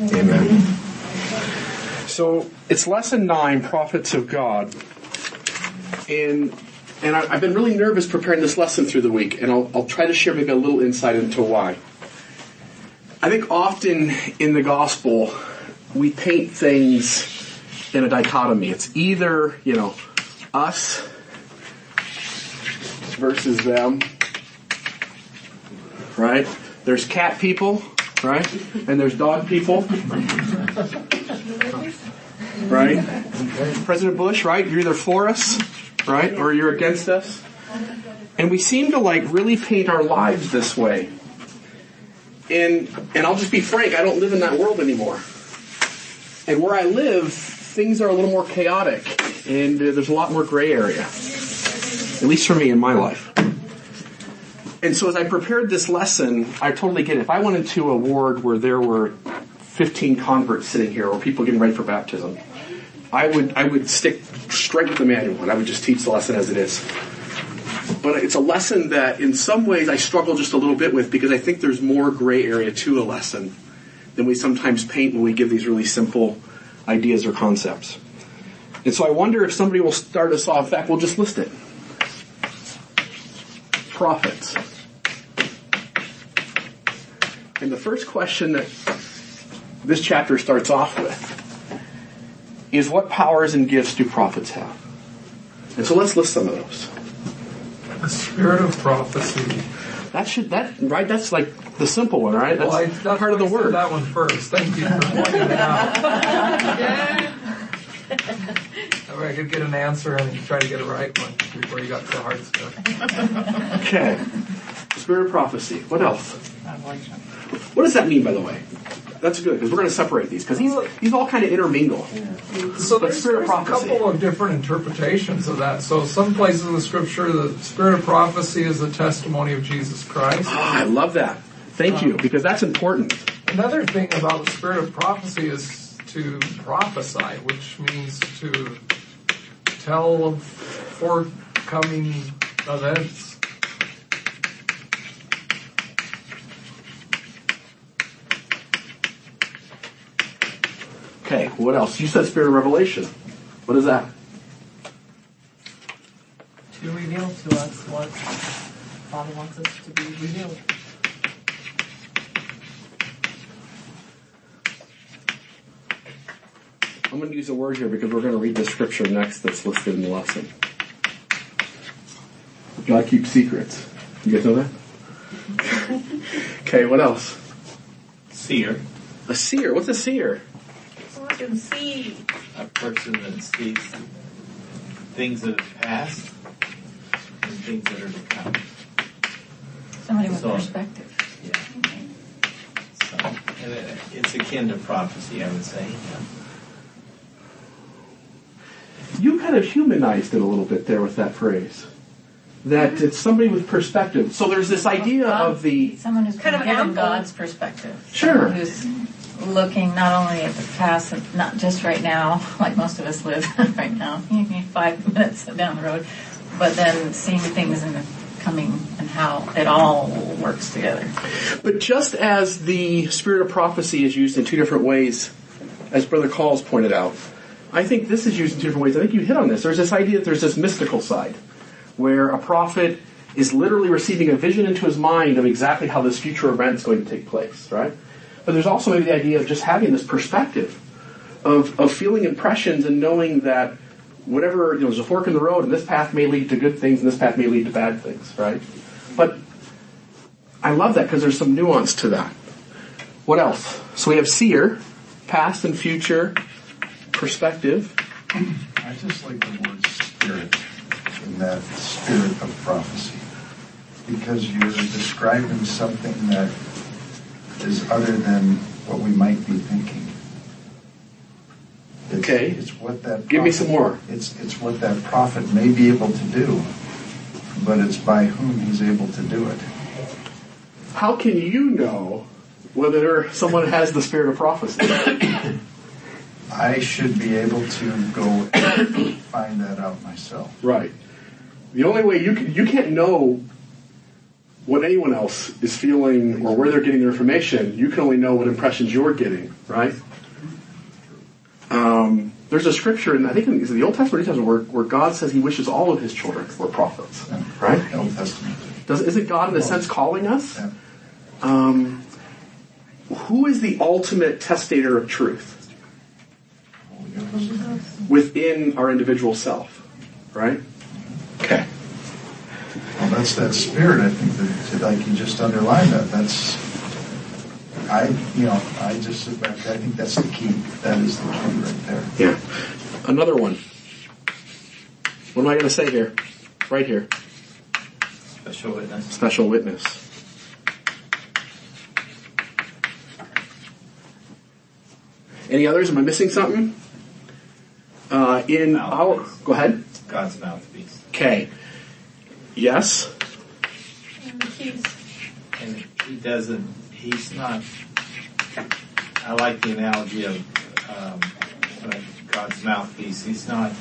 Amen. Mm-hmm. So it's lesson nine, prophets of God. And and I, have been really nervous preparing this lesson through the week, and I'll, I'll try to share maybe a little insight into why. I think often in the gospel, we paint things in a dichotomy. It's either, you know, us versus them, right? There's cat people, right? And there's dog people, right? President Bush, right? You're either for us, right? Or you're against us. And we seem to like really paint our lives this way. And, and I'll just be frank, I don't live in that world anymore. And where I live, things are a little more chaotic and uh, there's a lot more gray area. At least for me in my life. And so as I prepared this lesson, I totally get it. If I went into a ward where there were 15 converts sitting here or people getting ready for baptism, I would, I would stick straight with the manual and I would just teach the lesson as it is. But it's a lesson that in some ways I struggle just a little bit with because I think there's more gray area to a lesson than we sometimes paint when we give these really simple ideas or concepts. And so I wonder if somebody will start us off. In fact, we'll just list it. Prophets. And the first question that this chapter starts off with is what powers and gifts do prophets have? And so let's list some of those. The spirit of prophecy. That should that right? That's like the simple one, right? That's, well, I, that's part of the word. That one first. Thank you for pointing it out. I could get an answer and try to get a right one before you got to the hard stuff. Okay. Spirit of prophecy. What else? What does that mean, by the way? That's good because we're going to separate these because these these all kind of intermingle. Yeah. So there's, there's a couple of different interpretations of that. So some places in the scripture, the spirit of prophecy is the testimony of Jesus Christ. Oh, I love that. Thank um, you because that's important. Another thing about the spirit of prophecy is to prophesy, which means to tell of forthcoming events. Okay, what else? You said spirit of revelation. What is that? To reveal to us what Father wants us to be revealed. I'm going to use a word here because we're going to read the scripture next that's listed in the lesson. God keeps secrets. You guys know that? okay, what else? Seer. A seer. What's a seer? Can see. A person that sees things that have passed and things that are to come. Somebody with so, perspective. Yeah. So it's akin to prophecy, I would say. Yeah. You kind of humanized it a little bit there with that phrase. That mm-hmm. it's somebody with perspective. So there's this idea God, of the someone who's kind of given God's perspective. Sure. Who's looking not only at the past, not just right now, like most of us live right now, five minutes down the road, but then seeing things in the coming and how it all works together. But just as the spirit of prophecy is used in two different ways, as Brother Calls pointed out, I think this is used in two different ways. I think you hit on this. There's this idea that there's this mystical side, where a prophet is literally receiving a vision into his mind of exactly how this future event is going to take place, right? But there's also maybe the idea of just having this perspective of, of feeling impressions and knowing that whatever, you know, there's a fork in the road and this path may lead to good things and this path may lead to bad things, right? But I love that because there's some nuance to that. What else? So we have seer, past and future, perspective. I just like the word spirit in that spirit of prophecy because you're describing something that is other than what we might be thinking. It's, okay. It's what that. Prophet, Give me some more. It's it's what that prophet may be able to do, but it's by whom he's able to do it. How can you know whether someone has the spirit of prophecy? I should be able to go and find that out myself. Right. The only way you can you can't know what anyone else is feeling or where they're getting their information. You can only know what impressions you're getting, right? Um, there's a scripture in I think in the Old Testament New Testament where, where God says He wishes all of His children were prophets, right? Old Testament. Does isn't God in a sense calling us? Yeah. Um, who is the ultimate testator of truth within our individual self, right? Okay. Well, that's that spirit. I think that, that like you just underlined that. That's I, you know, I just sit back. I think that's the key. That is the key right there. Yeah. Another one. What am I going to say here? Right here. Special witness. Special witness. Any others? Am I missing something? Uh, in our, go ahead. God's mouthpiece. Okay. Yes. And he's And he doesn't, he's not, I like the analogy of um, God's mouthpiece. He's not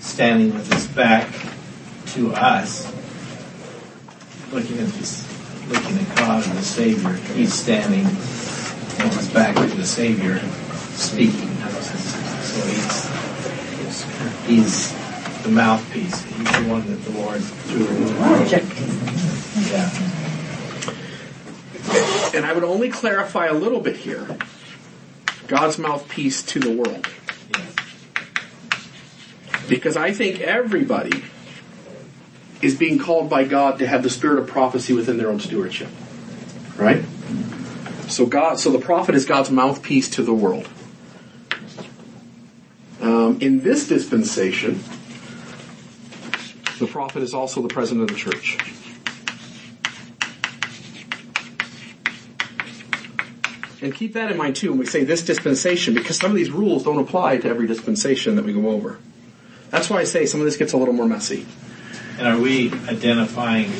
standing with his back to us, looking at this, looking at God and the Savior. He's standing with his back to the Savior, speaking. So he's, he's the mouthpiece. He's the one that the Lord through. Yeah. And I would only clarify a little bit here. God's mouthpiece to the world. Because I think everybody is being called by God to have the spirit of prophecy within their own stewardship. Right? So God, so the prophet is God's mouthpiece to the world. Um, in this dispensation, the prophet is also the president of the church. And keep that in mind too when we say this dispensation, because some of these rules don't apply to every dispensation that we go over. That's why I say some of this gets a little more messy. And are we identifying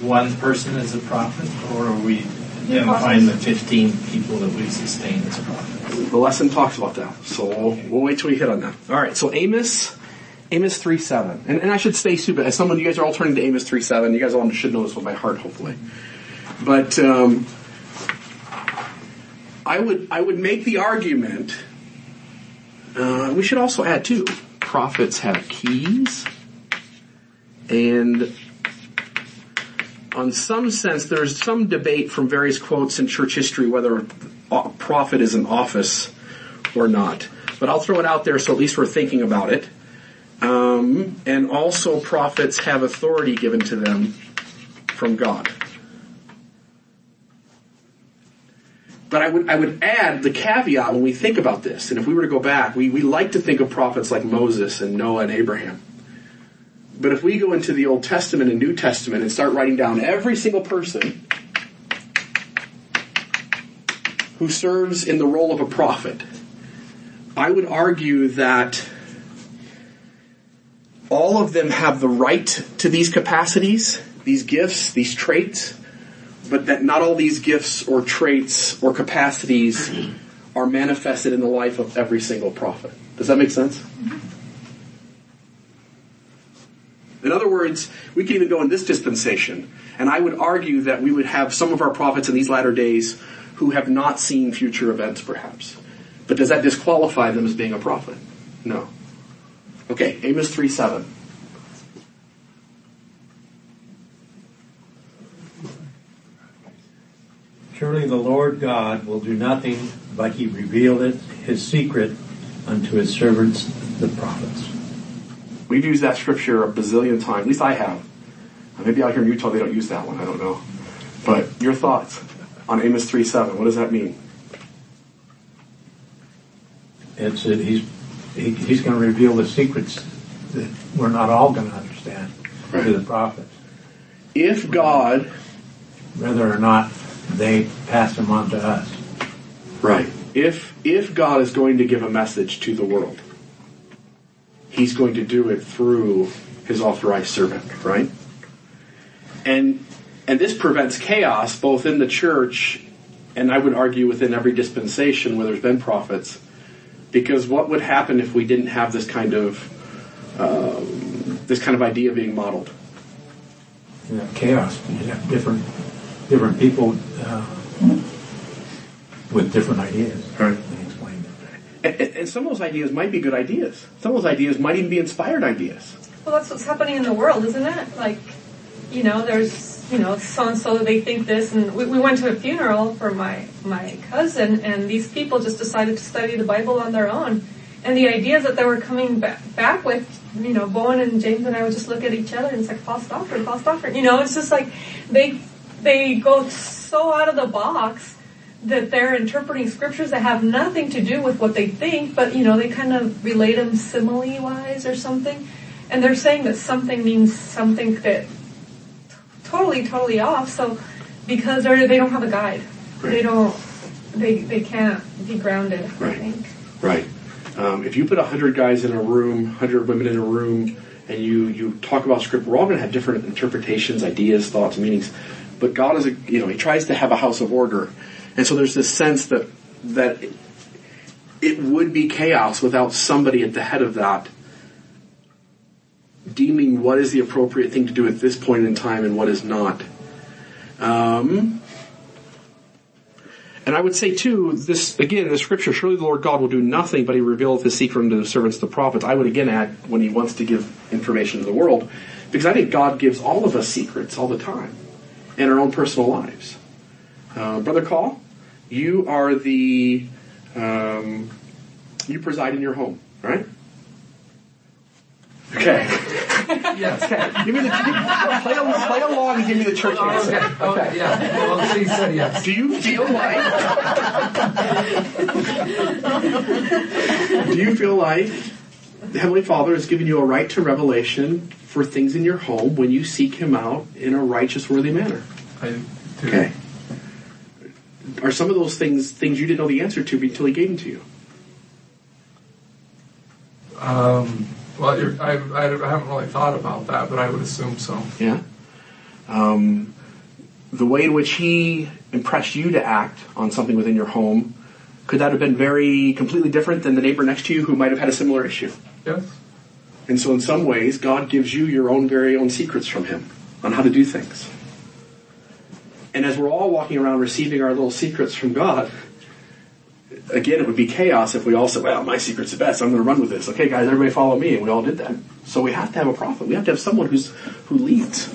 one person as a prophet, or are we identifying the 15 people that we sustain as prophets? The lesson talks about that, so we'll, we'll wait till we hit on that. All right, so Amos, Amos three seven, and, and I should stay stupid. as someone you guys are all turning to Amos three seven, you guys all should know this one by heart, hopefully. But um, I would I would make the argument. Uh, we should also add too. Prophets have keys, and on some sense, there's some debate from various quotes in church history whether a prophet is an office or not. But I'll throw it out there so at least we're thinking about it. Um, and also, prophets have authority given to them from God. But I would, I would add the caveat when we think about this, and if we were to go back, we, we like to think of prophets like Moses and Noah and Abraham. But if we go into the Old Testament and New Testament and start writing down every single person who serves in the role of a prophet, I would argue that all of them have the right to these capacities, these gifts, these traits, but that not all these gifts or traits or capacities are manifested in the life of every single prophet. Does that make sense? In other words, we can even go in this dispensation, and I would argue that we would have some of our prophets in these latter days who have not seen future events, perhaps. But does that disqualify them as being a prophet? No. Okay, Amos 3 7. Surely the Lord God will do nothing, but he revealed it, his secret, unto his servants, the prophets. We've used that scripture a bazillion times. At least I have. Uh, Maybe out here in Utah they don't use that one. I don't know. But your thoughts on Amos 3 7. What does that mean? It's that he's he, he's going to reveal the secrets that we're not all going to understand Right. to the prophets, If God, whether or not they pass them on to us. right, if, if God is going to give a message to the world, He's going to do it through His authorized servant, right? And, and this prevents chaos both in the church and I would argue within every dispensation where there's been prophets. Because what would happen if we didn't have this kind of um, this kind of idea being modeled? you have chaos. You have different different people uh, with different ideas. Right. And explain And, and- and some of those ideas might be good ideas. Some of those ideas might even be inspired ideas. Well, that's what's happening in the world, isn't it? Like, you know, there's, you know, so and so they think this, and we, we went to a funeral for my my cousin, and these people just decided to study the Bible on their own, and the ideas that they were coming back, back with, you know, Bowen and James and I would just look at each other and it's like false doctrine, false doctrine. You know, it's just like they they go so out of the box that they're interpreting scriptures that have nothing to do with what they think, but you know, they kind of relate them simile wise or something. And they're saying that something means something that totally, totally off. So because they're, they don't have a guide, they don't, they, they can't be grounded, I Right. think. Right. Um, if you put 100 guys in a room, 100 women in a room, and you, you talk about script, we're all going to have different interpretations, ideas, thoughts, meanings. But God is, a, you know, He tries to have a house of order. And so there's this sense that, that it, it would be chaos without somebody at the head of that deeming what is the appropriate thing to do at this point in time and what is not. Um, and I would say too, this again, the scripture, surely the Lord God will do nothing, but he revealeth his secret unto the servants, the prophets. I would again add when he wants to give information to the world, because I think God gives all of us secrets all the time in our own personal lives. Uh, Brother Call, you are the, um, you preside in your home, right? Okay. Yes. Okay. Give me the, give, play, al- play along and give me the church Oh, answer. okay. Okay. Yeah. Well, she said yes. Do you feel like? do you feel like the Heavenly Father has given you a right to revelation for things in your home when you seek Him out in a righteous, worthy manner? I do. Okay. Are some of those things things you didn't know the answer to until He gave them to you? Um, well, I, I haven't really thought about that, but I would assume so. Yeah. Um, the way in which He impressed you to act on something within your home could that have been very completely different than the neighbor next to you who might have had a similar issue? Yes. And so, in some ways, God gives you your own very own secrets from Him on how to do things. And as we're all walking around receiving our little secrets from God, again, it would be chaos if we all said, well, my secret's the best. I'm going to run with this. Okay, guys, everybody follow me. And we all did that. So we have to have a prophet. We have to have someone who's, who leads.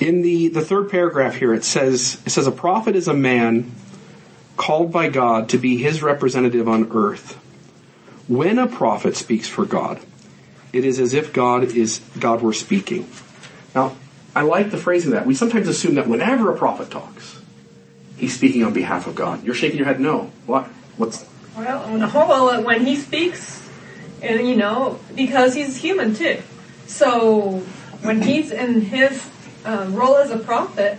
In the, the third paragraph here, it says, it says, a prophet is a man called by God to be his representative on earth. When a prophet speaks for God, it is as if God is God were speaking. Now, I like the phrasing of that. We sometimes assume that whenever a prophet talks, he's speaking on behalf of God. You're shaking your head no. What? What's Well, when he speaks, and you know, because he's human too. So when he's in his um, role as a prophet,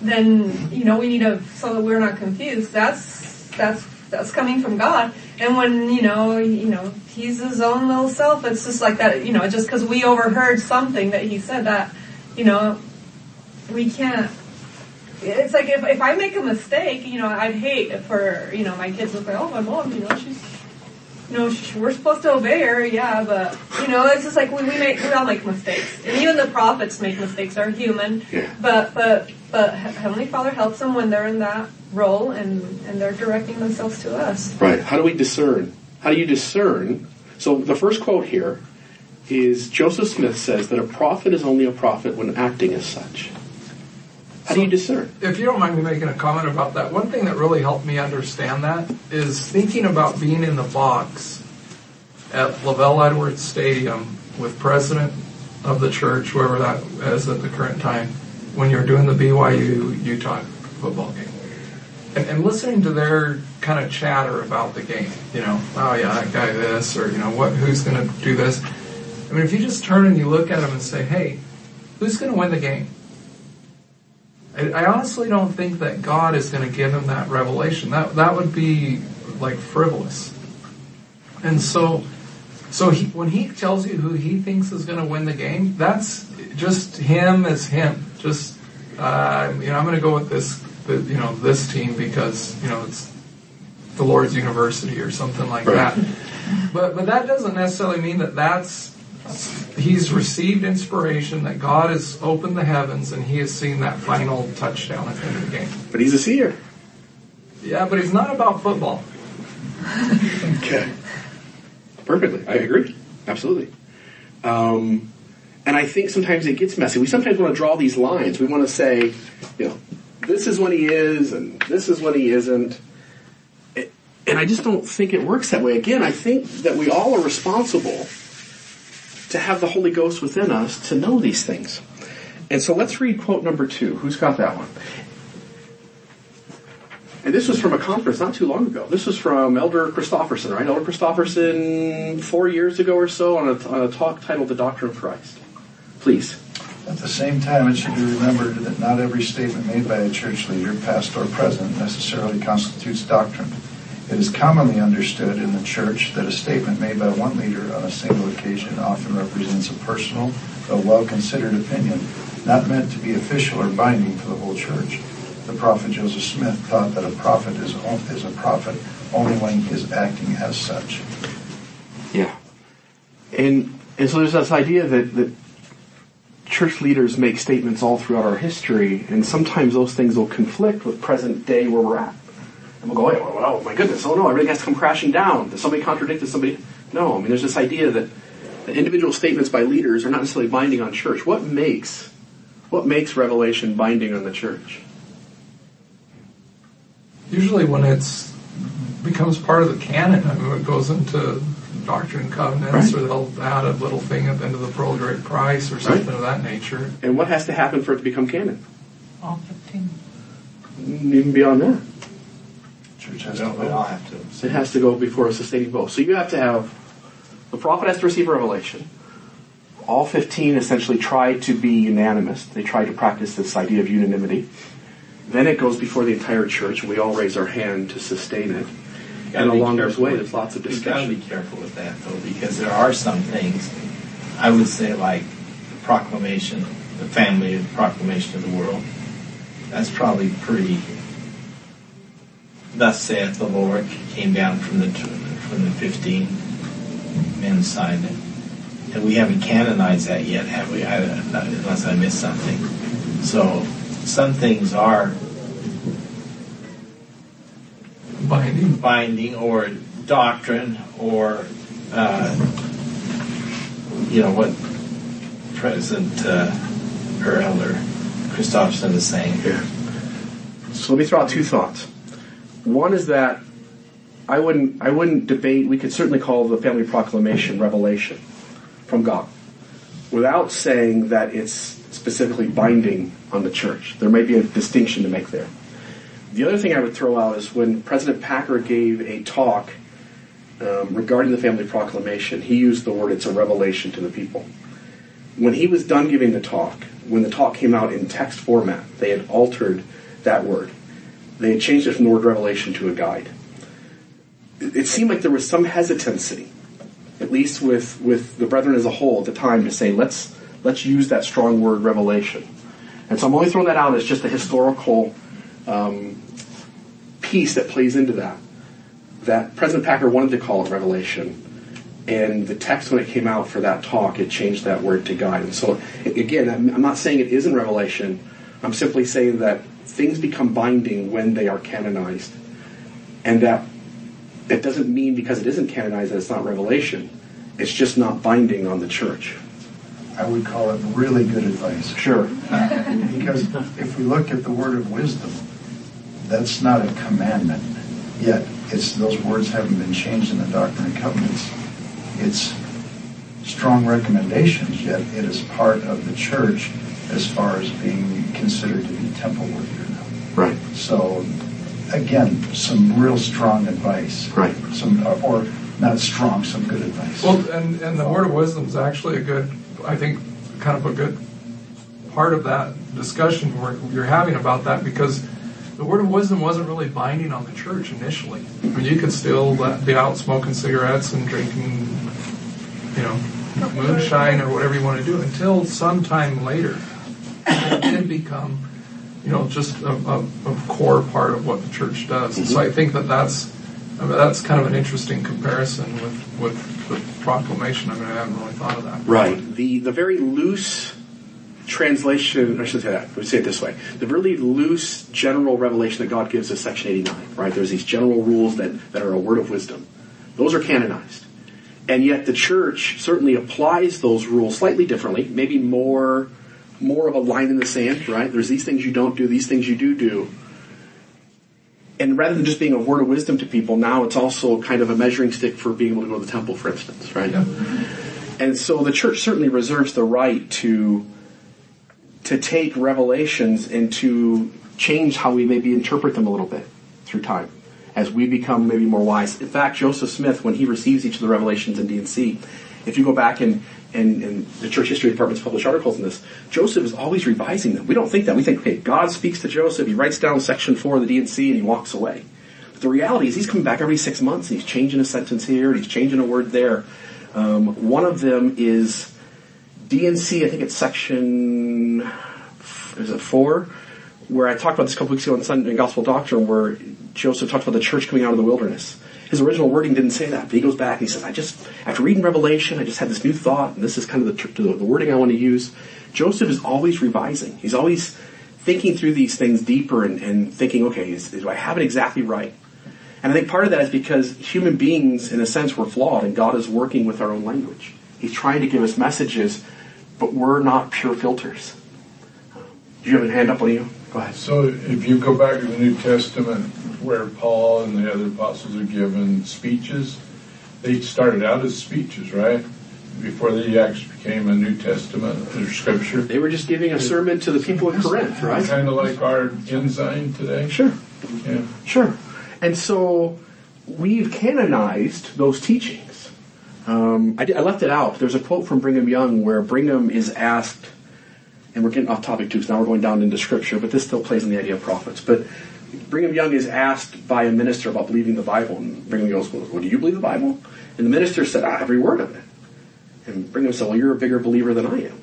then you know we need to so that we're not confused. That's that's that's coming from God. And when you know you know he's his own little self, it's just like that. You know, just because we overheard something that he said that, you know, we can't it's like if, if I make a mistake, you know, I'd hate for, you know, my kids to say, oh, my mom, you know, she's, you know, sh we're supposed to obey her, yeah, but, you know, it's just like we, we make, we all make mistakes. And even the prophets make mistakes, they're human. Yeah. But, but, but Heavenly Father helps them when they're in that role and, and they're directing themselves to us. right? How do we discern? How do you discern? So the first quote here is Joseph Smith says that a prophet is only a prophet when acting as such. How do you discern? If you don't mind me making a comment about that, one thing that really helped me understand that is thinking about being in the box at LaVell Edwards Stadium with president of the church, whoever that is at the current time, when you're doing the BYU Utah football game. And, and listening to their kind of chatter about the game, you know, oh yeah, that guy this, or you know, what, who's going to do this? I mean, if you just turn and you look at them and say, hey, who's going to win the game? I, I honestly don't think that God is going to give him that revelation. That that would be like frivolous. And so, so he, when he tells you who he thinks is going to win the game, that's just him as him. Just uh, you know, I'm going to go with this, the, you know, this team because you know it's the Lord's University or something like Right. that. But but that doesn't necessarily mean that that's he's received inspiration that God has opened the heavens and he has seen that final touchdown at the end of the game. But he's a seer. Yeah, but he's not about football. Okay. Perfectly. I agree. Absolutely. Um, and I think sometimes it gets messy. We sometimes want to draw these lines. We want to say, you know, this is when he is and this is when he isn't. It- And I just don't think it works that way. Again, I think that we all are responsible to have the Holy Ghost within us to know these things. And so let's read quote number two. Who's got that one? And this was from a conference not too long ago. This was from Elder Christofferson, right? Elder Christofferson, four years ago or so, on a, on a talk titled The Doctrine of Christ. Please. At the same time, it should be remembered that not every statement made by a church leader, past or present, necessarily constitutes doctrine. It is commonly understood in the church that a statement made by one leader on a single occasion often represents a personal, though well-considered opinion, not meant to be official or binding for the whole church. The prophet Joseph Smith taught that a prophet is, is a prophet only when he is acting as such. Yeah. And and so there's this idea that, that church leaders make statements all throughout our history, and sometimes those things will conflict with present day where we're at. And we'll go, oh, oh my goodness, oh no, everything has to come crashing down. Does somebody contradict this? Somebody? No, I mean there's this idea that the individual statements by leaders are not necessarily binding on church. What makes what makes revelation binding on the church? Usually when it's becomes part of the canon, I mean, it goes into Doctrine and Covenants, Right. or they'll add a little thing at the end of the Pearl of Great Price, or something of that nature. And what has to happen for it to become canon? All 15. Even beyond that. Church has to we vote. all have to. It has to go before a sustaining vote. So you have to have, the prophet has to receive revelation. All 15 essentially try to be unanimous. They try to practice this idea of unanimity. Then it goes before the entire church, we all raise our hand to sustain it. And along this way, there's lots of We've got to be careful with that though, because there are some things, I would say like the proclamation, the family proclamation of the world. That's probably pretty. Thus saith the Lord came down from the from the fifteen men signed it, and we haven't canonized that yet, have we? I, unless I missed something. So some things are Binding. binding or doctrine or uh, you know what President uh, or Elder Christofferson is saying. Yeah. So let me throw out two thoughts. One is that I wouldn't, I wouldn't debate, we could certainly call the family proclamation revelation from God without saying that it's specifically binding on the church. There may be a distinction to make there. The other thing I would throw out is when President Packer gave a talk um, regarding the family proclamation, he used the word, it's a revelation to the people. When he was done giving the talk, when the talk came out in text format, they had altered that word. They had changed it from the word revelation to a guide. It seemed like there was some hesitancy, at least with, with the brethren as a whole at the time, to say, let's, let's use that strong word revelation. And so I'm only throwing that out as just a historical um, piece that plays into that. That President Packer wanted to call it revelation, and the text when it came out for that talk, it changed that word to guide. And so, again, I'm not saying it isn't revelation. I'm simply saying that things become binding when they are canonized, and that it doesn't mean because it isn't canonized that it's not revelation. It's just not binding on the church. I would call it really good advice. Sure. Because if we look at the word of wisdom, that's not a commandment. Yet, it's those words haven't been changed in the Doctrine and Covenants. It's strong recommendations, yet it is part of the church as far as being considered to be temple worthy or not. Right. So, again, some real strong advice. Right. Some, or not strong, some good advice. Well, and, and the word of wisdom is actually a good, I think, kind of a good part of that discussion where you're having about that because the word of wisdom wasn't really binding on the church initially. I mean, you could still be out smoking cigarettes and drinking, you know, moonshine or whatever you want to do until sometime later it did become, you know, just a, a, a core part of what the church does. And so mm-hmm. I think that that's I mean, that's kind of an interesting comparison with, with the proclamation. I mean, I haven't really thought of that. Right. The the very loose translation, I should say that, let me say it this way. The really loose general revelation that God gives is section 89, right? There's these general rules that, that are a word of wisdom. Those are canonized. And yet the church certainly applies those rules slightly differently, maybe more, more of a line in the sand, right? There's these things you don't do, these things you do do. And rather than just being a word of wisdom to people, now it's also kind of a measuring stick for being able to go to the temple, for instance, right? Yeah. And so the church certainly reserves the right to to take revelations and to change how we maybe interpret them a little bit through time as we become maybe more wise. In fact, Joseph Smith, when he receives each of the revelations in D&C, if you go back and, and, and the church history department's published articles on this, Joseph is always revising them. We don't think that. We think, okay, God speaks to Joseph, he writes down section four of the D&C he walks away. But the reality is he's coming back every six months and he's changing a sentence here and he's changing a word there. Um, one of them is D&C, I think it's section, is it four? Where I talked about this a couple weeks ago on Sunday in Gospel Doctrine, where Joseph talked about the church coming out of the wilderness. His original wording didn't say that, but he goes back and he says, I just, after reading Revelation, I just had this new thought, and this is kind of the, the, wording I want to use. Joseph is always revising. He's always thinking through these things deeper and, and thinking, okay, is, do I have it exactly right? And I think part of that is because human beings, in a sense, were flawed, and God is working with our own language. He's trying to give us messages, but we're not pure filters. Do you have a hand up on you? Go ahead. So if you go back to the New Testament where Paul and the other apostles are given speeches, they started out as speeches, right? Before they actually became a New Testament or scripture. They were just giving a sermon to the people of Corinth, right? Kind of like our ensign today. Sure. Yeah. Sure. And so we've canonized those teachings. Um, I, did- I left it out. There's a quote from Brigham Young where Brigham is asked, and we're getting off topic too, so now we're going down into scripture, but this still plays on the idea of prophets. But Brigham Young is asked by a minister about believing the Bible, and Brigham goes, well, do you believe the Bible? And the minister said, ah, every word of it. And Brigham said, well, you're a bigger believer than I am.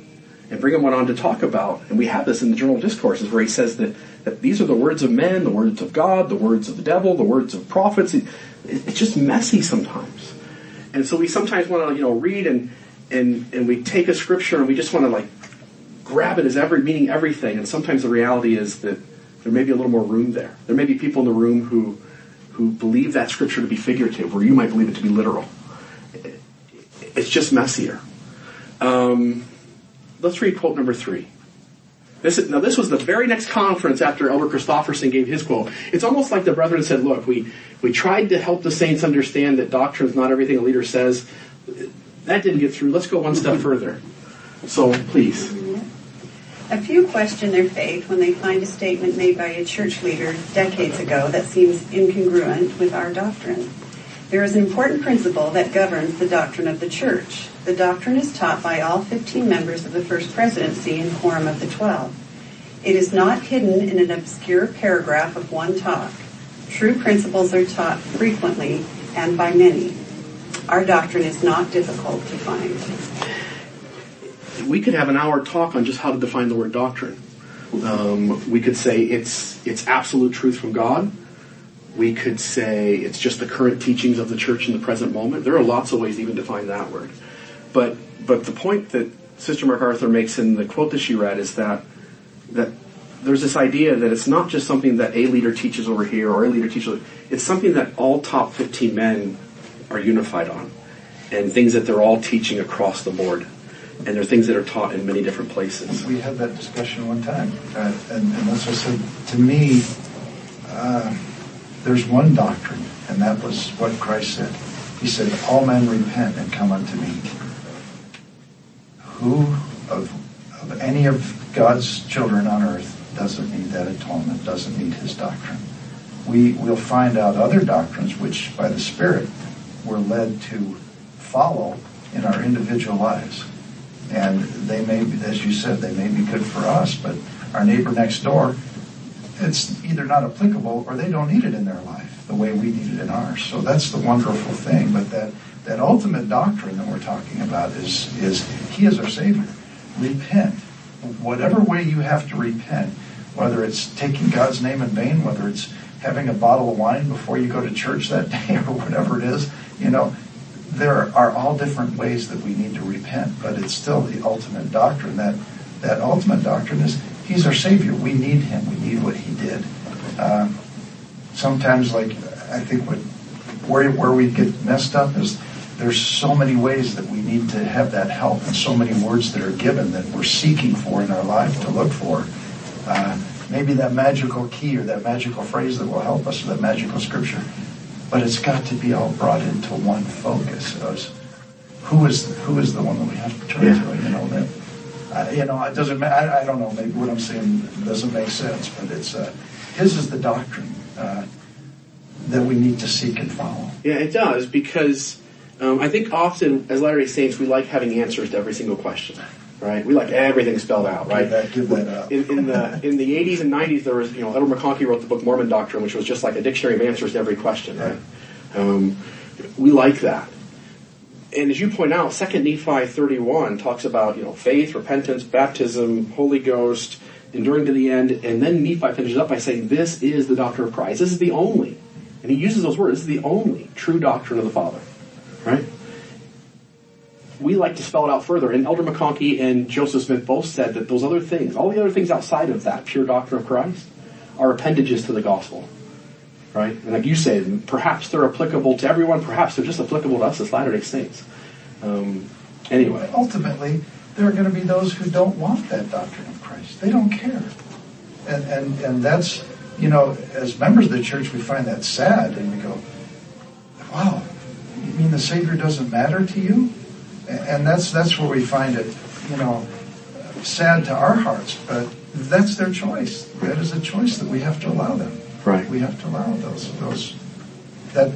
And Brigham went on to talk about, and we have this in the Journal of Discourses, where he says that, that these are the words of men, the words of God, the words of the devil, the words of prophets. It- it's just messy sometimes. And so we sometimes want to, you know, read and, and, and we take a scripture and we just want to like grab it as every, meaning everything. And sometimes the reality is that there may be a little more room there. There may be people in the room who, who believe that scripture to be figurative, where you might believe it to be literal. It's just messier. Um, let's read quote number three. This is, now this was the very next conference after Elder Christofferson gave his quote. It's almost like the brethren said, look, we, we tried to help the saints understand that doctrine is not everything a leader says. That didn't get through. Let's go one step further. So please. A few question their faith when they find a statement made by a church leader decades ago that seems incongruent with our doctrine. There is an important principle that governs the doctrine of the church. The doctrine is taught by all 15 members of the First Presidency and Quorum of the Twelve. It is not hidden in an obscure paragraph of one talk. True principles are taught frequently and by many. Our doctrine is not difficult to find. We could have an hour talk on just how to define the word doctrine. Um, we could say it's it's absolute truth from God. We could say it's just the current teachings of the church in the present moment. There are lots of ways to even define that word. But but the point that Sister MacArthur makes in the quote that she read is that that there's this idea that it's not just something that a leader teaches over here or a leader teaches. It's something that all top 15 men are unified on, and things that they're all teaching across the board. And there are things that are taught in many different places. We had that discussion one time, uh, and, and that's what I said. To me, uh, there's one doctrine, and that was what Christ said. He said, "All men repent and come unto me." Who of, of any of God's children on earth doesn't need that atonement? Doesn't need His doctrine? We will find out other doctrines which, by the Spirit, we're led to follow in our individual lives. And they may be, as you said, they may be good for us, but our neighbor next door, it's either not applicable or they don't need it in their life the way we need it in ours. So that's the wonderful thing. But that, that ultimate doctrine that we're talking about is, is He is our Savior. Repent. Whatever way you have to repent, whether it's taking God's name in vain, whether it's having a bottle of wine before you go to church that day or whatever it is. You know, there are all different ways that we need to repent, but it's still the ultimate doctrine. That that ultimate doctrine is He's our Savior. We need Him. We need what He did. Uh, sometimes, like I think what where where we get messed up is there's so many ways that we need to have that help, and so many words that are given that we're seeking for in our life to look for. Uh, maybe that magical key or that magical phrase that will help us, or that magical scripture. But it's got to be all brought into one focus. As who is who is the one that we have to turn Yeah. to? You know that. Uh, you know, it doesn't. I, I don't know. Maybe what I'm saying doesn't make sense, but it's uh, his is the doctrine uh, that we need to seek and follow. Yeah, it does because um, I think often as Latter-day Saints we like having answers to every single question, right? We like everything spelled out, right? Give that, give that. In, in the in the 80s and 90s, there was you know Edward McConkie wrote the book Mormon Doctrine, which was just like a dictionary of answers to every question, right? Um, we like that. And as you point out, Second Nephi 31 talks about you know faith, repentance, baptism, Holy Ghost, enduring to the end, and then Nephi finishes up by saying this is the doctrine of Christ. This is the only, and he uses those words. This is the only true doctrine of the Father, right? We like to spell it out further. And Elder McConkie and Joseph Smith both said that those other things, all the other things outside of that pure doctrine of Christ, are appendages to the gospel. Right? And like you say, perhaps they're applicable to everyone, perhaps they're just applicable to us as Latter day Saints. Um, anyway. ultimately, there are going to be those who don't want that doctrine of Christ. They don't care. And, and, and that's, you know, as members of the church, we find that sad and we go, wow, you mean the Savior doesn't matter to you? And that's, that's where we find it, you know, sad to our hearts, but that's their choice. That is a choice that we have to allow them. Right. We have to allow those, those, that,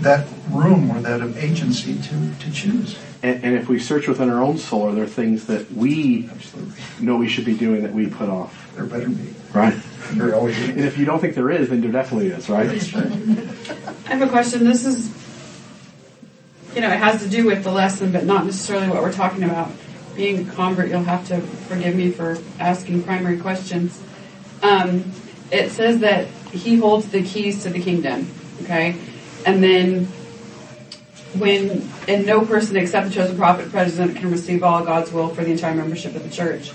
that room or that agency to, to choose. And, and if we search within our own soul, are there things that we Absolutely. know we should be doing that we put off? There better be. Right? There always And if you don't think there is, then there definitely is, right? That's right. I have a question. This is, you know, it has to do with the lesson, but not necessarily what we're talking about. Being a convert, you'll have to forgive me for asking primary questions. Um, it says that he holds the keys to the kingdom, okay? And then when, and no person except the chosen prophet president can receive all God's will for the entire membership of the church.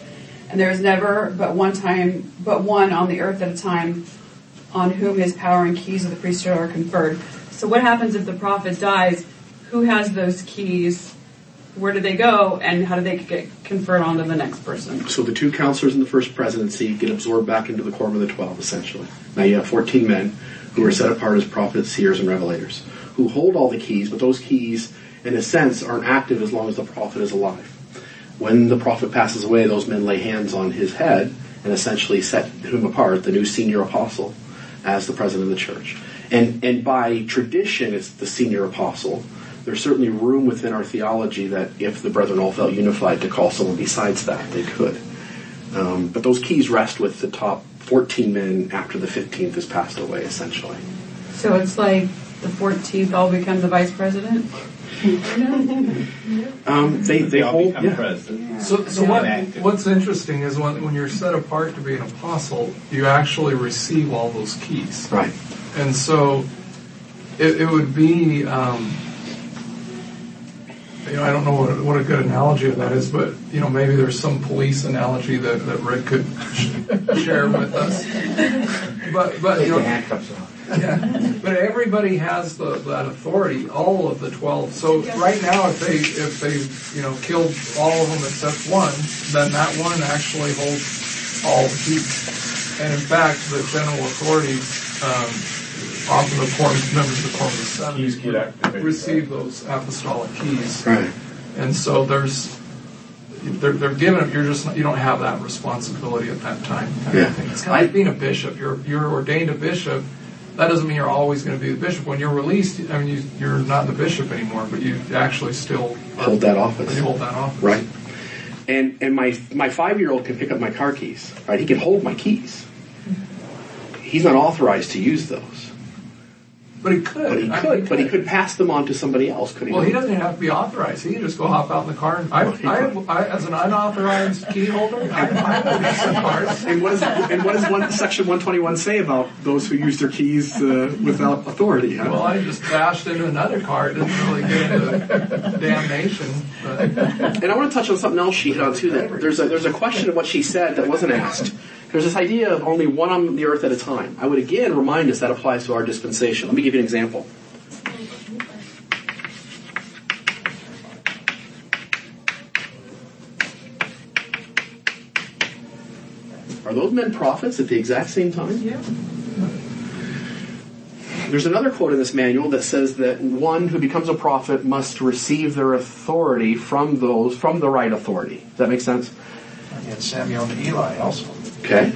And there is never but one time, but one on the earth at a time on whom his power and keys of the priesthood are conferred. So what happens if the prophet dies? Who has those keys? Where do they go? And how do they get conferred onto the next person? So the two counselors in the first presidency get absorbed back into the quorum of the twelve, essentially. Now you have 14 men who are set apart as prophets, seers, and revelators, who hold all the keys, but those keys, in a sense, aren't active as long as the prophet is alive. When the prophet passes away, those men lay hands on his head and essentially set him apart, the new senior apostle, as the president of the church. And, and by tradition, it's the senior apostle. There's certainly room within our theology that if the brethren all felt unified to call someone besides that, they could. Um, but those keys rest with the top 14 men after the 15th has passed away, essentially. So it's like the 14th all become the vice president? Um, they, they all hold. become Yeah. president. So, so Yeah. what, what's interesting is when, when you're set apart to be an apostle, you actually receive all those keys. Right. And so it, it would be, um, you know, I don't know what, what a good analogy of that is, but, you know, maybe there's some police analogy that, that Rick could sh- share with us. But, but, you know, yeah, but everybody has the, that authority, all of the 12. So right now, if they, if they, you know, killed all of them except one, then that one actually holds all the keys. And in fact, the general authority, um, often the quorum, members of the quorum of the Keys get activated. receive those apostolic keys. Right. And so there's, they're, they're given you're just, you don't have that responsibility at that time. Yeah. thing. It's kind of like being a bishop. You're, you're ordained a bishop. That doesn't mean you're always going to be the bishop. When you're released, I mean, you, you're not the bishop anymore, but you actually still Hold that office. You hold that office. Right. And and my my five year old can pick up my car keys. Right. He can hold my keys. He's not authorized to use those. But he could. But he could, but he could pass them on to somebody else, couldn't he? Well, he doesn't have to be authorized. He can just go hop out in the car. And I, I, I, as an unauthorized key holder, I, some cars. And what, is, and what does one, section 121 say about those who use their keys uh, without authority? Huh? Well, I just bashed into another car. It didn't really get into damnation. But And I want to touch on something else she hit on too. That there's a there's a question of what she said that wasn't asked. There's this idea of only one on the earth at a time. I would again remind us that applies to our dispensation. Let me give you an example. Are those men prophets at the exact same time? yeah. There's another quote in this manual that says that one who becomes a prophet must receive their authority from those from the right authority. Does that make sense? And Samuel and Eli also. Okay.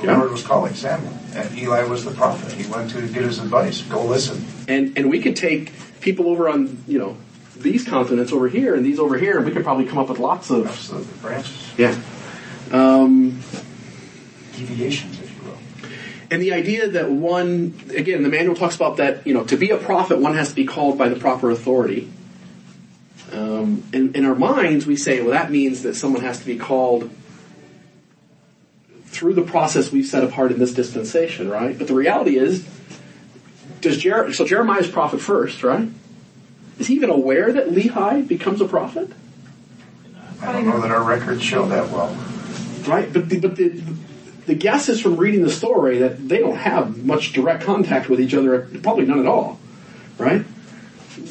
The Yeah. Lord was calling Samuel, and Eli was the prophet. He went to get his advice. Go listen. And and we could take people over on you know these continents over here and these over here, and we could probably come up with lots of Absolutely. Branches, yeah. Um, deviations, if you will. and the idea that one again, the manual talks about that you know to be a prophet, one has to be called by the proper authority. Um, in, in our minds, we say, well, that means that someone has to be called through the process we've set apart in this dispensation, right? But the reality is, does Jer- so Jeremiah's prophet first, right? Is he even aware that Lehi becomes a prophet? I don't know that our records show that well. right? But the, but the the guess is from reading the story that they don't have much direct contact with each other, probably none at all, right?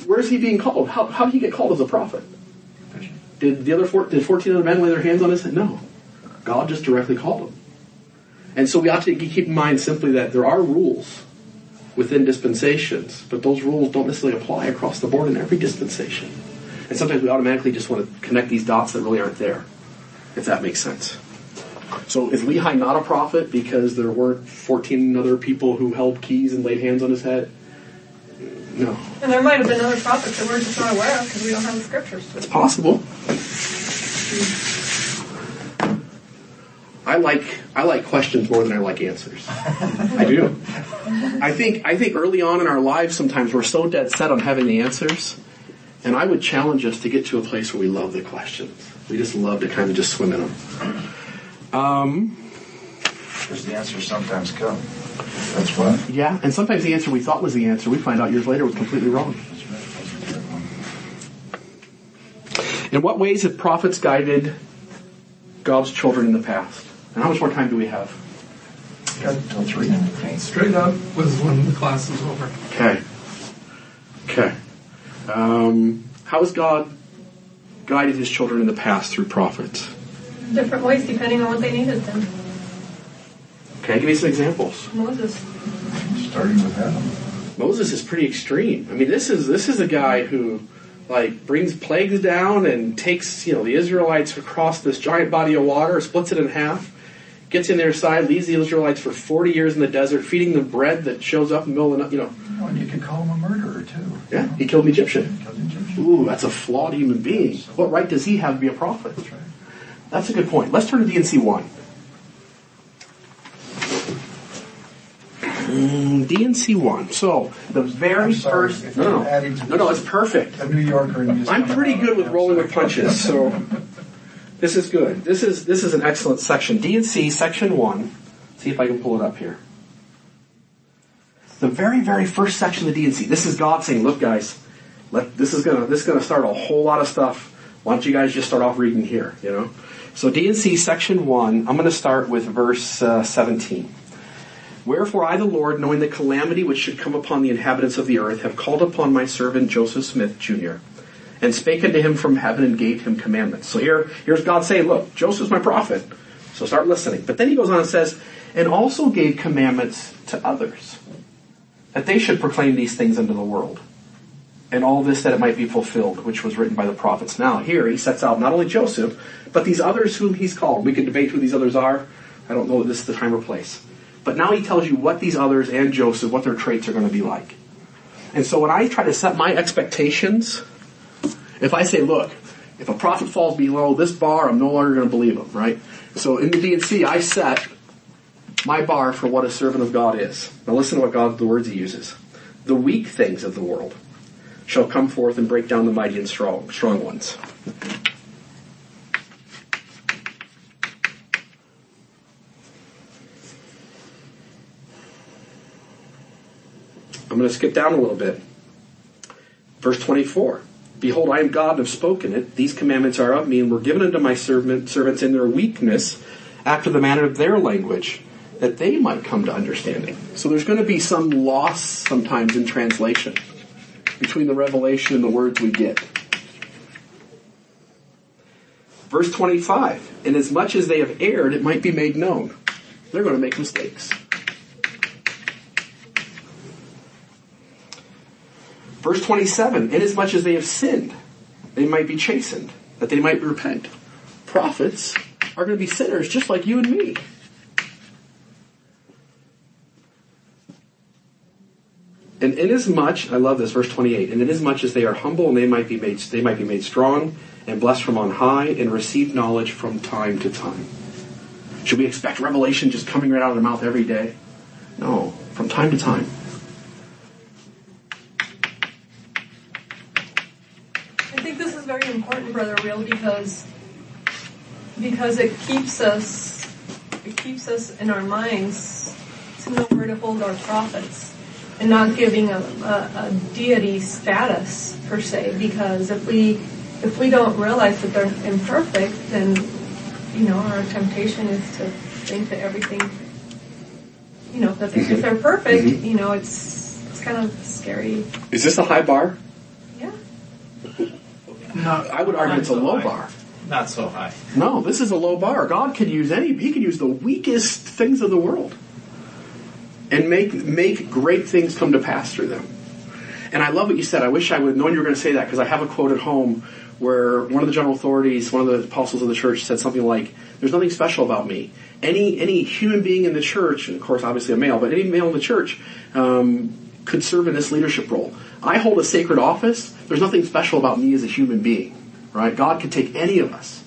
Where's he being called? How how did he get called as a prophet? Did the other four, did fourteen other men lay their hands on his head? No, God just directly called him. And so we ought to keep in mind simply that there are rules within dispensations, but those rules don't necessarily apply across the board in every dispensation. And sometimes we automatically just want to connect these dots that really aren't there, if that makes sense. So is Lehi not a prophet because there weren't 14 other people who held keys and laid hands on his head? No. And there might have been other prophets that we're just not aware of because we don't have the scriptures. It's possible. I like I like questions more than I like answers. I do. I think I think early on in our lives sometimes we're so dead set on having the answers. And I would challenge us to get to a place where we love the questions. We just love to kind of just swim in them. Um, Because the answers sometimes come. That's what. yeah, and sometimes the answer we thought was the answer, we find out years later was completely wrong. In what ways have prophets guided God's children in the past? And how much more time do we have? Got until three. Okay. Straight up was when the class was over. Okay. Okay. Um, how has God guided his children in the past through prophets? Different ways depending on what they needed then. Okay, give me some examples. Moses. Starting with Adam. Moses is pretty extreme. I mean, this is this is a guy who like brings plagues down and takes you know the Israelites across this giant body of water, splits it in half, gets in their side, leaves the Israelites for forty years in the desert, feeding them bread that shows up in the middle of the night. You know, Oh, and you could call him a murderer too. yeah, he killed an Egyptian. Killed an Egyptian. Ooh, that's a flawed human being. What right does he have to be a prophet? That's right. That's a good point. Let's turn to D&C one. Mm, D&C one. So the very sorry, first. No, no, no, no. It's perfect. A New Yorker I'm pretty good with rolling with punches, so this is good. This is this is an excellent section. D and C, section one. See if I can pull it up here. The very very first section of the C. This is God saying, "Look, guys, let this is gonna this is gonna start a whole lot of stuff. Why don't you guys just start off reading here? You know." So D and C, section one. I'm going to start with verse uh, 17. Wherefore I, the Lord, knowing the calamity which should come upon the inhabitants of the earth, have called upon my servant Joseph Smith, Jr., and spake unto him from heaven and gave him commandments. So here, here's God saying, look, Joseph's my prophet, so start listening. But then he goes on and says, and also gave commandments to others, that they should proclaim these things unto the world. And all this that it might be fulfilled, which was written by the prophets. Now here he sets out not only Joseph, but these others whom he's called. We can debate who these others are. I don't know this is the time or place. But now he tells you what these others and Joseph, what their traits are going to be like. And so when I try to set my expectations, if I say, look, if a prophet falls below this bar, I'm no longer going to believe him, right? So in the D&C, I set my bar for what a servant of God is. Now listen to what God, the words he uses. the weak things of the world shall come forth and break down the mighty and strong, strong ones. I'm going to skip down a little bit. Verse 24. Behold, I am God and have spoken it. These commandments are of me and were given unto my servant, servants in their weakness after the manner of their language, that they might come to understanding. So there's going to be some loss sometimes in translation between the revelation and the words we get. Verse 25. inasmuch as they have erred, it might be made known. They're going to make mistakes. Verse 27, inasmuch as they have sinned, they might be chastened, that they might repent. Prophets are going to be sinners just like you and me. And inasmuch, I love this, verse 28, and inasmuch as they are humble and they might be made, they might be made strong and blessed from on high and receive knowledge from time to time. Should we expect revelation just coming right out of their mouth every day? No, from time to time. I think this is very important, Brother Real, because because it keeps us it keeps us in our minds to know where to hold our prophets and not giving a, a, a deity status per se. Because if we if we don't realize that they're imperfect, then you know our temptation is to think that everything you know that they, if they're perfect, Mhm. you know it's it's kind of scary. Is this a high bar? I would argue it's a low bar. Not so high. No, this is a low bar. God could use any, he could use the weakest things of the world and make, make great things come to pass through them. And I love what you said. I wish I would have known you were going to say that because I have a quote at home where one of the general authorities, one of the apostles of the church said something like, there's nothing special about me. Any, any human being in the church, and of course obviously a male, but any male in the church, um, could serve in this leadership role. I hold a sacred office. There's nothing special about me as a human being, right? God could take any of us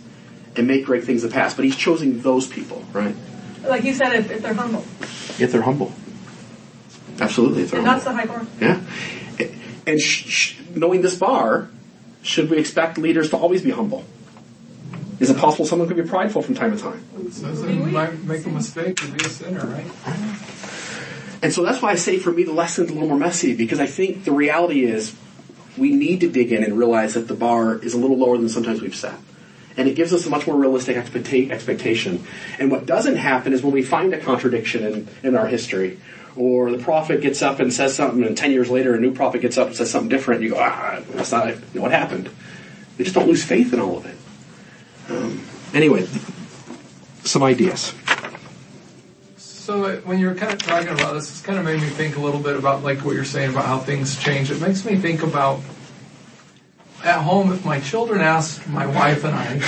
and make great things to pass, but He's choosing those people, right? Like you said, if, if they're humble. If they're humble. Absolutely, if they're And humble. that's the high bar. Yeah. And sh- sh- knowing this bar, should we expect leaders to always be humble? Is it possible someone could be prideful from time to time? It says they might make a mistake and be a sinner, right? And so that's why I say for me the lesson's a little more messy because I think the reality is we need to dig in and realize that the bar is a little lower than sometimes we've set. And it gives us a much more realistic expecta- expectation. And what doesn't happen is when we find a contradiction in, in our history, or the prophet gets up and says something, and 10 years later a new prophet gets up and says something different, you go, ah, that's not what happened. We just don't lose faith in all of it. Um, anyway, some ideas. So when you're kind of talking about this, it's kind of made me think a little bit about like what you're saying about how things change. It makes me think about at home if my children ask my wife and I,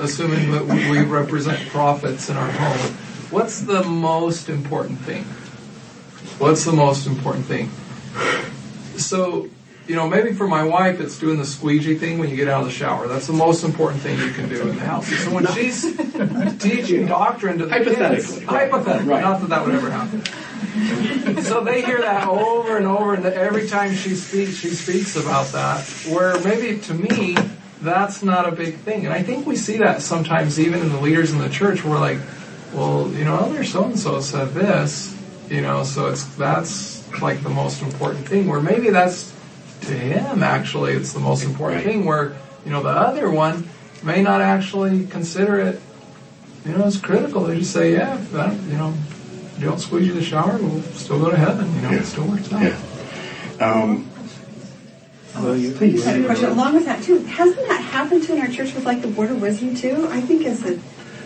assuming that we represent prophets in our home, what's the most important thing? What's the most important thing? So, you know, maybe for my wife, it's doing the squeegee thing when you get out of the shower. That's the most important thing you can do in the house. So when she's teaching doctrine to the kids, Hypothetically, right. hypothetically, Right. not that that would ever happen. so they hear that over and over, and every time she speaks, she speaks about that. Where maybe to me, that's not a big thing, and I think we see that sometimes even in the leaders in the church. We're like, well, you know, Elder so and so said this, you know, so it's that's like the most important thing. Where maybe that's to him actually, it's the most important Right. thing. Where you know the other one may not actually consider it, you know, as critical. They just say, yeah, that, you know, don't squeeze in the shower, we'll still go to heaven. You know, it still works out. Yeah. Um, I just had a question along with that too. Hasn't that happened to in our church with like the Word of Wisdom too? I think as a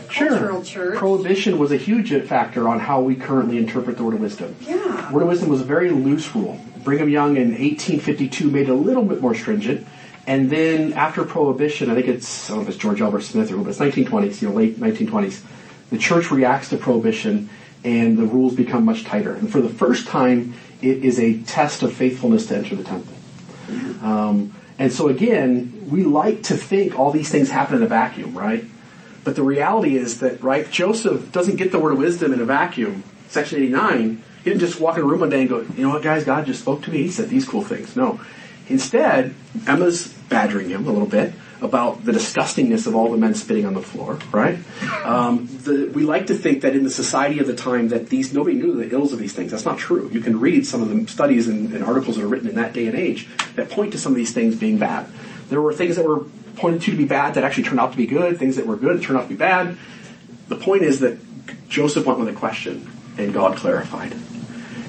cultural church. Prohibition was a huge factor on how we currently interpret the word of wisdom. Yeah. Word of wisdom was a very loose rule. Brigham Young in 1852 made it a little bit more stringent. And then after Prohibition, I think it's, I don't know if it's George Albert Smith or who, but it's 1920s, you know, late 1920s, the church reacts to Prohibition and the rules become much tighter. And for the first time, it is a test of faithfulness to enter the temple. Um, and so again, we like to think all these things happen in a vacuum, right? But the reality is that, right, Joseph doesn't get the word of wisdom in a vacuum. Section 89, He didn't just walk in a room one day and go, you know what, guys, God just spoke to me. He said these cool things. No. Instead, Emma's badgering him a little bit about the disgustingness of all the men spitting on the floor, right? Um, the, we like to think that in the society of the time that these nobody knew the ills of these things. That's not true. You can read some of the studies and, and articles that are written in that day and age that point to some of these things being bad. There were things that were pointed to to be bad that actually turned out to be good. Things that were good that turned out to be bad. The point is that Joseph went with a question, and God clarified.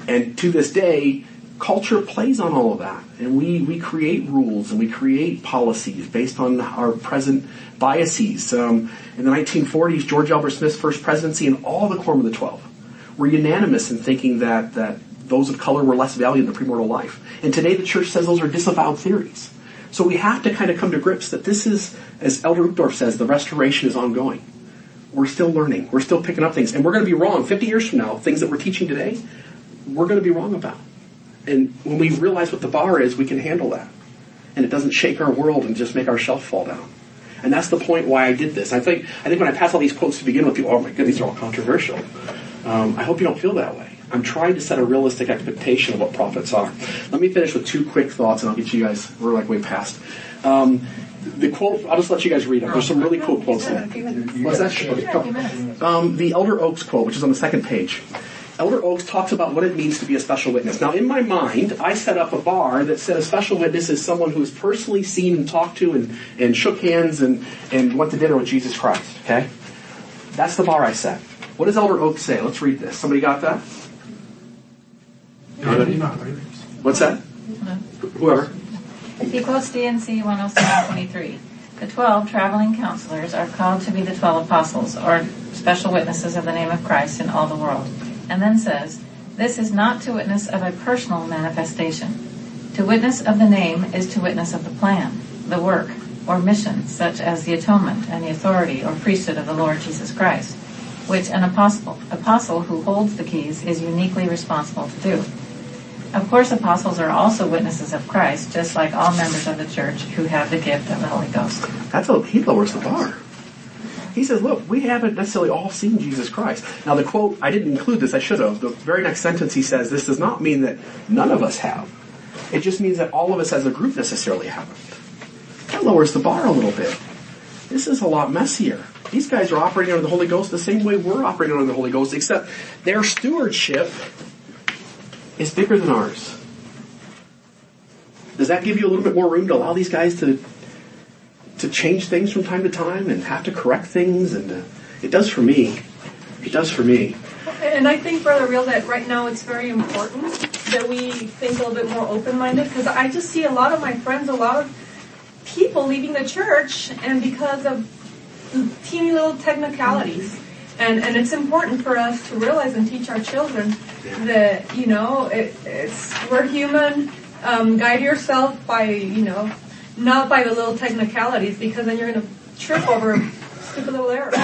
And to this day, culture plays on all of that. And we, we create rules and we create policies based on our present biases. Um, in the 1940s, George Albert Smith's first presidency and all the Quorum of the Twelve were unanimous in thinking that, that those of color were less valued than premortal life. And today the church says those are disavowed theories. So we have to kind of come to grips that this is, as Elder Uchtdorf says, the restoration is ongoing. We're still learning. We're still picking up things. And we're going to be wrong. 50 years from now, things that we're teaching today, we're going to be wrong about. And when we realize what the bar is, we can handle that. And it doesn't shake our world and just make our shelf fall down. And that's the point why I did this. I think, I think when I pass all these quotes to begin with, people, oh my goodness, these are all controversial. Um, I hope you don't feel that way. I'm trying to set a realistic expectation of what prophets are. Let me finish with two quick thoughts, and I'll get you guys. We're like way past. Um, the quote. I'll just let you guys read them. There's some really cool quotes there. What's that? Okay, um, the Elder Oaks quote, which is on the second page. Elder Oaks talks about what it means to be a special witness. Now, in my mind, I set up a bar that said a special witness is someone who is personally seen and talked to and, and shook hands and, and went to dinner with Jesus Christ. Okay? That's the bar I set. What does Elder Oaks say? Let's read this. Somebody got that? What's that? Whoever. He quotes D&C 107.23. The twelve traveling counselors are called to be the twelve apostles, or special witnesses of the name of Christ in all the world. And then says, This is not to witness of a personal manifestation. To witness of the name is to witness of the plan, the work, or mission, such as the atonement and the authority or priesthood of the Lord Jesus Christ, which an apostle, apostle who holds the keys is uniquely responsible to do. Of course, apostles are also witnesses of Christ, just like all members of the church who have the gift of the Holy Ghost. That's a, he lowers the bar. He says, look, we haven't necessarily all seen Jesus Christ. Now the quote, I didn't include this, I should have. The very next sentence he says, this does not mean that none of us have. It just means that all of us as a group necessarily haven't. That lowers the bar a little bit. This is a lot messier. These guys are operating under the Holy Ghost the same way we're operating under the Holy Ghost, except their stewardship is bigger than ours. Does that give you a little bit more room to allow these guys to to change things from time to time and have to correct things? And uh, it does for me. It does for me. And I think, Brother Real, that right now it's very important that we think a little bit more open-minded because I just see a lot of my friends, a lot of people leaving the church, and because of teeny little technicalities. And, and it's important for us to realize and teach our children that, you know, it, it's, we're human. Um, guide yourself by, you know, not by the little technicalities because then you're going to trip over a stupid little errors.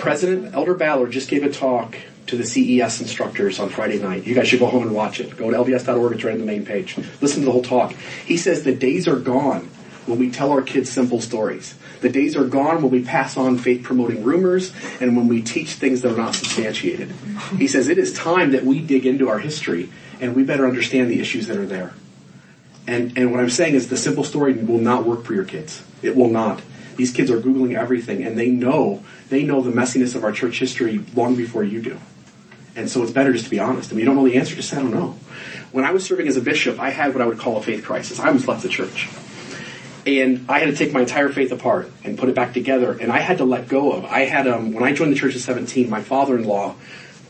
President Elder Ballard just gave a talk to the CES instructors on Friday night. You guys should go home and watch it. Go to lds.org, it's right on the main page. Listen to the whole talk. He says the days are gone when we tell our kids simple stories. The days are gone when we pass on faith promoting rumors and when we teach things that are not substantiated. He says it is time that we dig into our history and we better understand the issues that are there. And, and what I'm saying is the simple story will not work for your kids. It will not. These kids are Googling everything and they know, they know the messiness of our church history long before you do. And so it's better just to be honest. I mean, you don't know the answer, just say, I don't know. When I was serving as a bishop, I had what I would call a faith crisis. I was left the church. And I had to take my entire faith apart and put it back together. And I had to let go of. I had, um, when I joined the church at 17, my father-in-law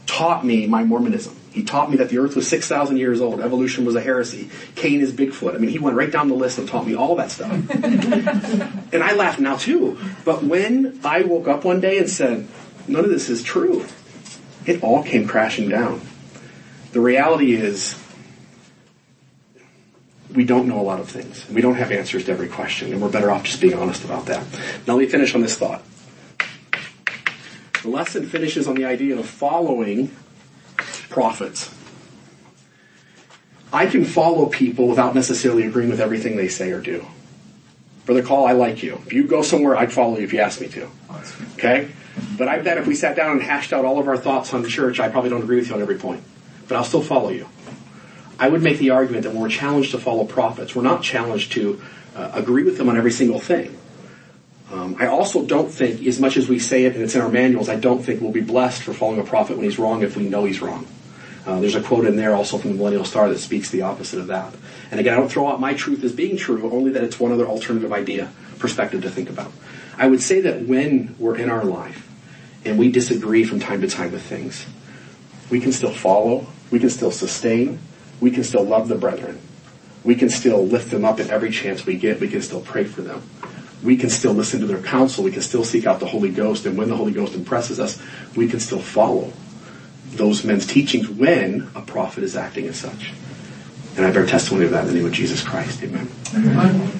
taught me my Mormonism. He taught me that the earth was 6,000 years old. Evolution was a heresy. Cain is Bigfoot. I mean, he went right down the list and taught me all that stuff. and I laugh now too. But when I woke up one day and said, none of this is true, it all came crashing down. The reality is, we don't know a lot of things. We don't have answers to every question, and we're better off just being honest about that. Now, let me finish on this thought. The lesson finishes on the idea of following prophets. I can follow people without necessarily agreeing with everything they say or do. Brother Call, I like you. If you go somewhere, I'd follow you if you asked me to. Okay? But I bet if we sat down and hashed out all of our thoughts on the church, I probably don't agree with you on every point. but I'll still follow you. I would make the argument that when we're challenged to follow prophets, we're not challenged to uh, agree with them on every single thing. Um, I also don't think, as much as we say it and it's in our manuals, I don't think we'll be blessed for following a prophet when he's wrong if we know he's wrong. Uh, there's a quote in there also from the Millennial Star that speaks the opposite of that. And again, I don't throw out my truth as being true, only that it's one other alternative idea, perspective to think about. I would say that when we're in our life and we disagree from time to time with things, we can still follow, we can still sustain, we can still love the brethren. We can still lift them up at every chance we get. We can still pray for them. We can still listen to their counsel. We can still seek out the Holy Ghost. And when the Holy Ghost impresses us, we can still follow those men's teachings when a prophet is acting as such. And I bear testimony of that in the name of Jesus Christ. Amen. Amen.